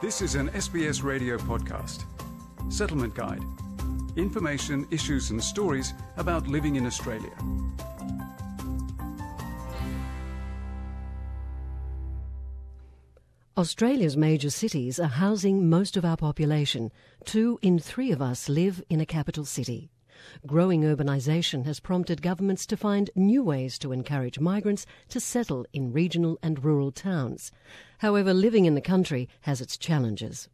This is an SBS radio podcast. Settlement Guide. Information, issues, and stories about living in Australia. Australia's major cities are housing most of our population. Two in three of us live in a capital city. Growing urbanisation has prompted governments to find new ways to encourage migrants to settle in regional and rural towns. However, living in the country has its challenges.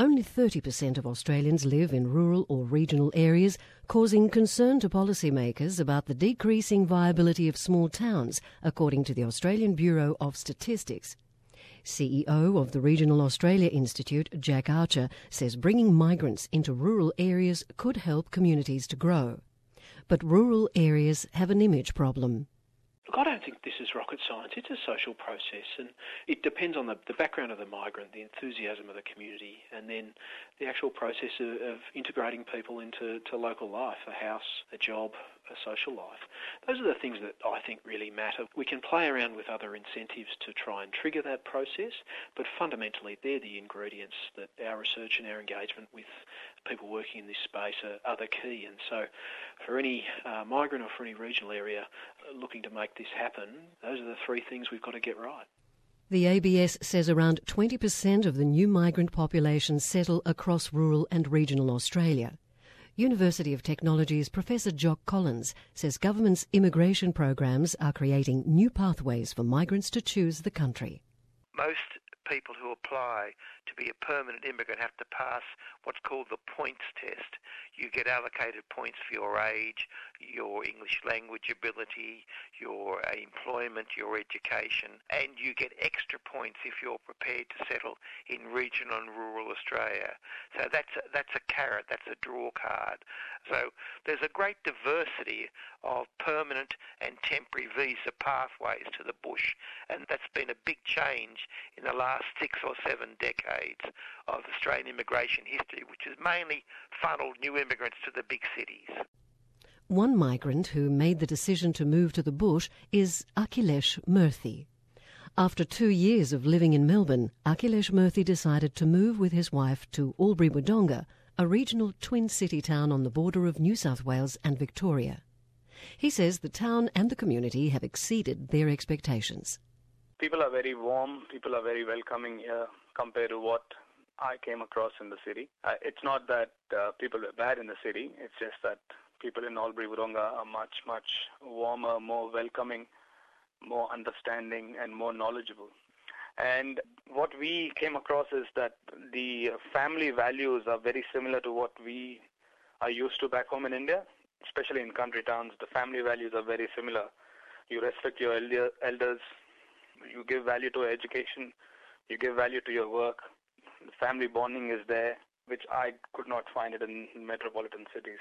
Only 30% of Australians live in rural or regional areas, causing concern to policymakers about the decreasing viability of small towns, according to the Australian Bureau of Statistics. CEO of the Regional Australia Institute, Jack Archer, says bringing migrants into rural areas could help communities to grow. But rural areas have an image problem. Look, I don't think this is rocket science. It's a social process, and it depends on the, the background of the migrant, the enthusiasm of the community, and then the actual process of, of integrating people into to local life, a house, a job, a social life. Those are the things that I think really matter. We can play around with other incentives to try and trigger that process, but fundamentally they're the ingredients that our research and our engagement with people working in this space are, are the key. And so for any uh, migrant or for any regional area looking to make this happen, those are the three things we've got to get right. The ABS says around 20% of the new migrant population settle across rural and regional Australia. University of Technology's Professor Jock Collins says government's immigration programs are creating new pathways for migrants to choose the country. Most people who apply to be a permanent immigrant have to pass what's called the points test. You get allocated points for your age, your English language ability, your uh, employment, your education, and you get extra points if you're prepared to settle in regional and rural Australia. So that's a, that's a carrot, that's a draw card. So there's a great diversity of permanent and temporary visa pathways to the bush, and that's been a big change in the last six or seven decades of Australian immigration history, which has mainly funneled new immigrants to the big cities. One migrant who made the decision to move to the bush is Akhilesh Murthy. After two years of living in Melbourne, Akhilesh Murthy decided to move with his wife to Albury Wodonga, a regional twin city town on the border of New South Wales and Victoria. He says the town and the community have exceeded their expectations. People are very warm, people are very welcoming here compared to what I came across in the city. Uh, it's not that uh, people are bad in the city, it's just that people in Albury Wodonga are much, much warmer, more welcoming, more understanding, and more knowledgeable. And what we came across is that the family values are very similar to what we are used to back home in India, especially in country towns. The family values are very similar. You respect your elder, elders, you give value to education, you give value to your work. The family bonding is there, which I could not find it in metropolitan cities.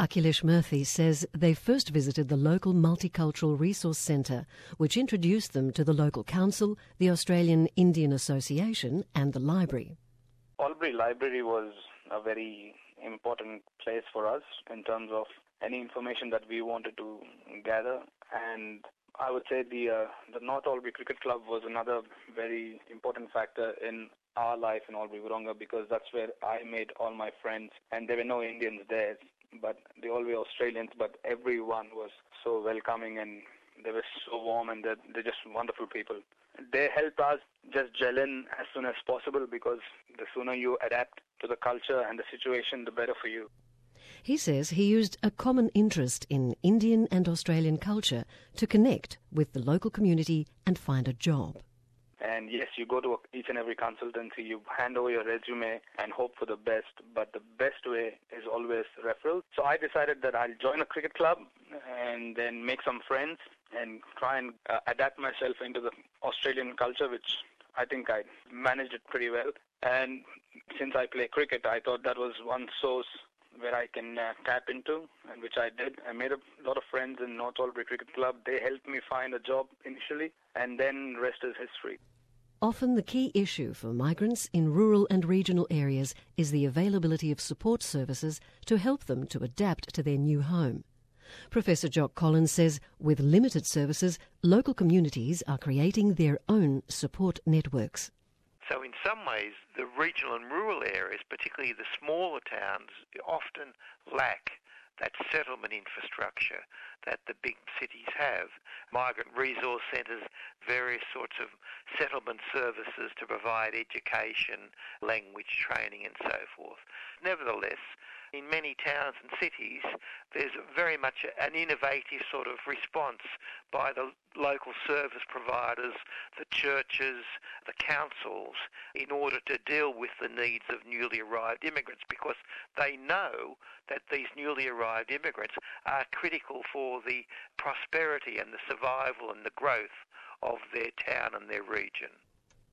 Akhilesh Murthy says they first visited the local Multicultural Resource Centre, which introduced them to the local council, the Australian Indian Association, and the library. Albury Library was a very important place for us in terms of any information that we wanted to gather, and I would say the uh, the North Albury Cricket Club was another very important factor in our life in Albury Wodonga because that's where I made all my friends, and there were no Indians there but they all were Australians, but everyone was so welcoming and they were so warm and they're, they're just wonderful people. They help us just gel in as soon as possible because the sooner you adapt to the culture and the situation, the better for you. He says he used a common interest in Indian and Australian culture to connect with the local community and find a job. And yes, you go to each and every consultancy, you hand over your resume and hope for the best, but the best way is always referral. So I decided that I'll join a cricket club and then make some friends and try and uh, adapt myself into the Australian culture, which I think I managed it pretty well. And since I play cricket, I thought that was one source where I can uh, tap into, and which I did. I made a lot of friends in North Albury Cricket Club. They helped me find a job initially, and then rest is history. Often the key issue for migrants in rural and regional areas is the availability of support services to help them to adapt to their new home. Professor Jock Collins says with limited services, local communities are creating their own support networks. So, in some ways, the regional and rural areas, particularly the smaller towns, often lack that settlement infrastructure that the big cities have. Migrant resource centres, various sorts of settlement services to provide education, language training, and so forth. Nevertheless, in many towns and cities, there's very much an innovative sort of response by the local service providers, the churches, the councils, in order to deal with the needs of newly arrived immigrants because they know that these newly arrived immigrants are critical for the prosperity and the survival and the growth of their town and their region.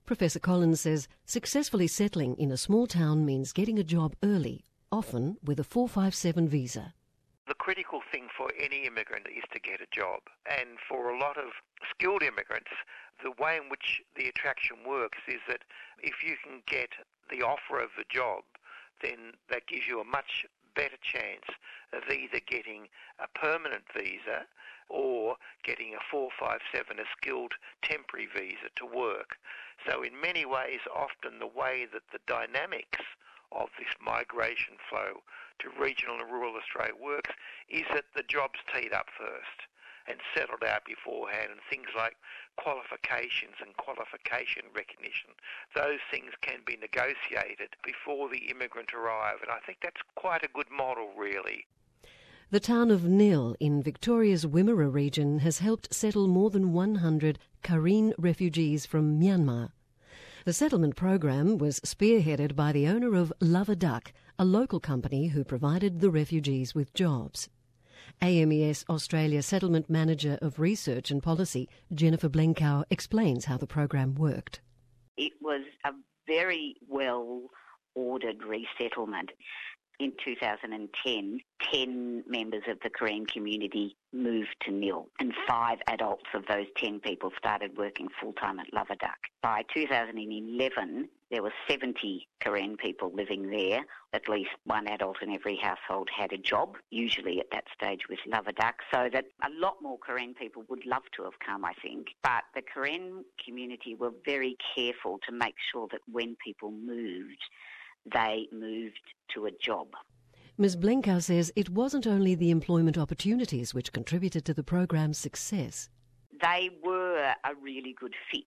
Professor Collins says successfully settling in a small town means getting a job early often with a 457 visa. The critical thing for any immigrant is to get a job. And for a lot of skilled immigrants, the way in which the attraction works is that if you can get the offer of a job, then that gives you a much better chance of either getting a permanent visa or getting a 457, a skilled temporary visa to work. So in many ways, often the way that the dynamics of this migration flow to regional and rural Australia works is that the jobs teed up first and settled out beforehand and things like qualifications and qualification recognition. Those things can be negotiated before the immigrant arrive and I think that's quite a good model really. The town of Nhill in Victoria's Wimmera region has helped settle more than 100 Karen refugees from Myanmar. The settlement program was spearheaded by the owner of Luv-a-Duck, a local company who provided the refugees with jobs. AMES Australia Settlement Manager of Research and Policy, Jennifer Blencow, explains how the program worked. It was a very well ordered resettlement in 2010, 10 members of the Karen community moved to Nhill, and five adults of those 10 people started working full time at Luv-a-Duck. By 2011, there were 70 Karen people living there. At least one adult in every household had a job, usually at that stage with Luv-a-Duck, so that a lot more Karen people would love to have come, I think. But the Karen community were very careful to make sure that when people moved, they moved to a job. Ms. Blencow says it wasn't only the employment opportunities which contributed to the program's success. They were a really good fit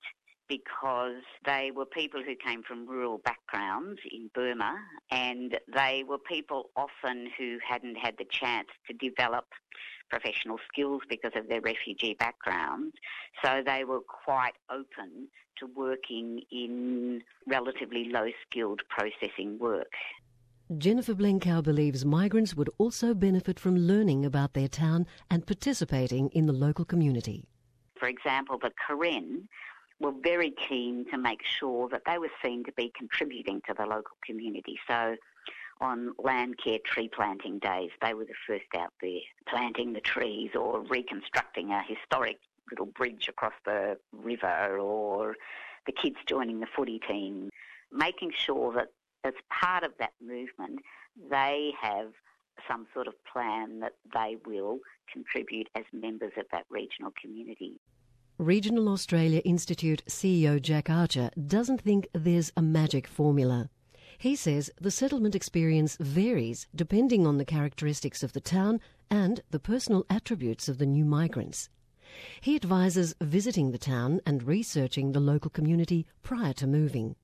because they were people who came from rural backgrounds in Burma and they were people often who hadn't had the chance to develop professional skills because of their refugee backgrounds. So they were quite open to working in relatively low skilled processing work. Jennifer Blencow believes migrants would also benefit from learning about their town and participating in the local community. For example, the Karen were very keen to make sure that they were seen to be contributing to the local community. So on land care tree planting days, they were the first out there planting the trees or reconstructing a historic little bridge across the river or the kids joining the footy team, making sure that as part of that movement, they have some sort of plan that they will contribute as members of that regional community. Regional Australia Institute CEO Jack Archer doesn't think there's a magic formula. He says the settlement experience varies depending on the characteristics of the town and the personal attributes of the new migrants. He advises visiting the town and researching the local community prior to moving.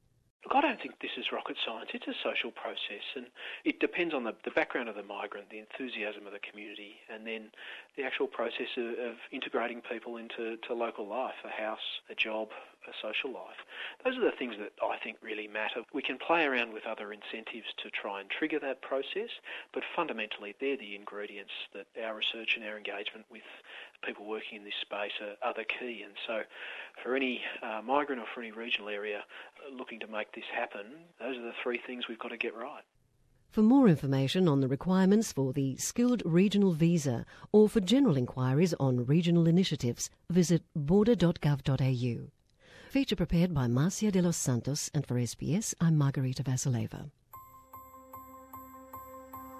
Look, I don't think this is rocket science. It's a social process, and it depends on the, the background of the migrant, the enthusiasm of the community, and then the actual process of, of integrating people into to local life, a house, a job, a social life. Those are the things that I think really matter. We can play around with other incentives to try and trigger that process, but fundamentally they're the ingredients that our research and our engagement with people working in this space are, are the key. And so for any uh, migrant or for any regional area looking to make this happen, those are the three things we've got to get right. For more information on the requirements for the Skilled Regional Visa or for general inquiries on regional initiatives, visit border.gov.au. Feature prepared by Marcia de los Santos and for SBS, I'm Margarita Vasileva.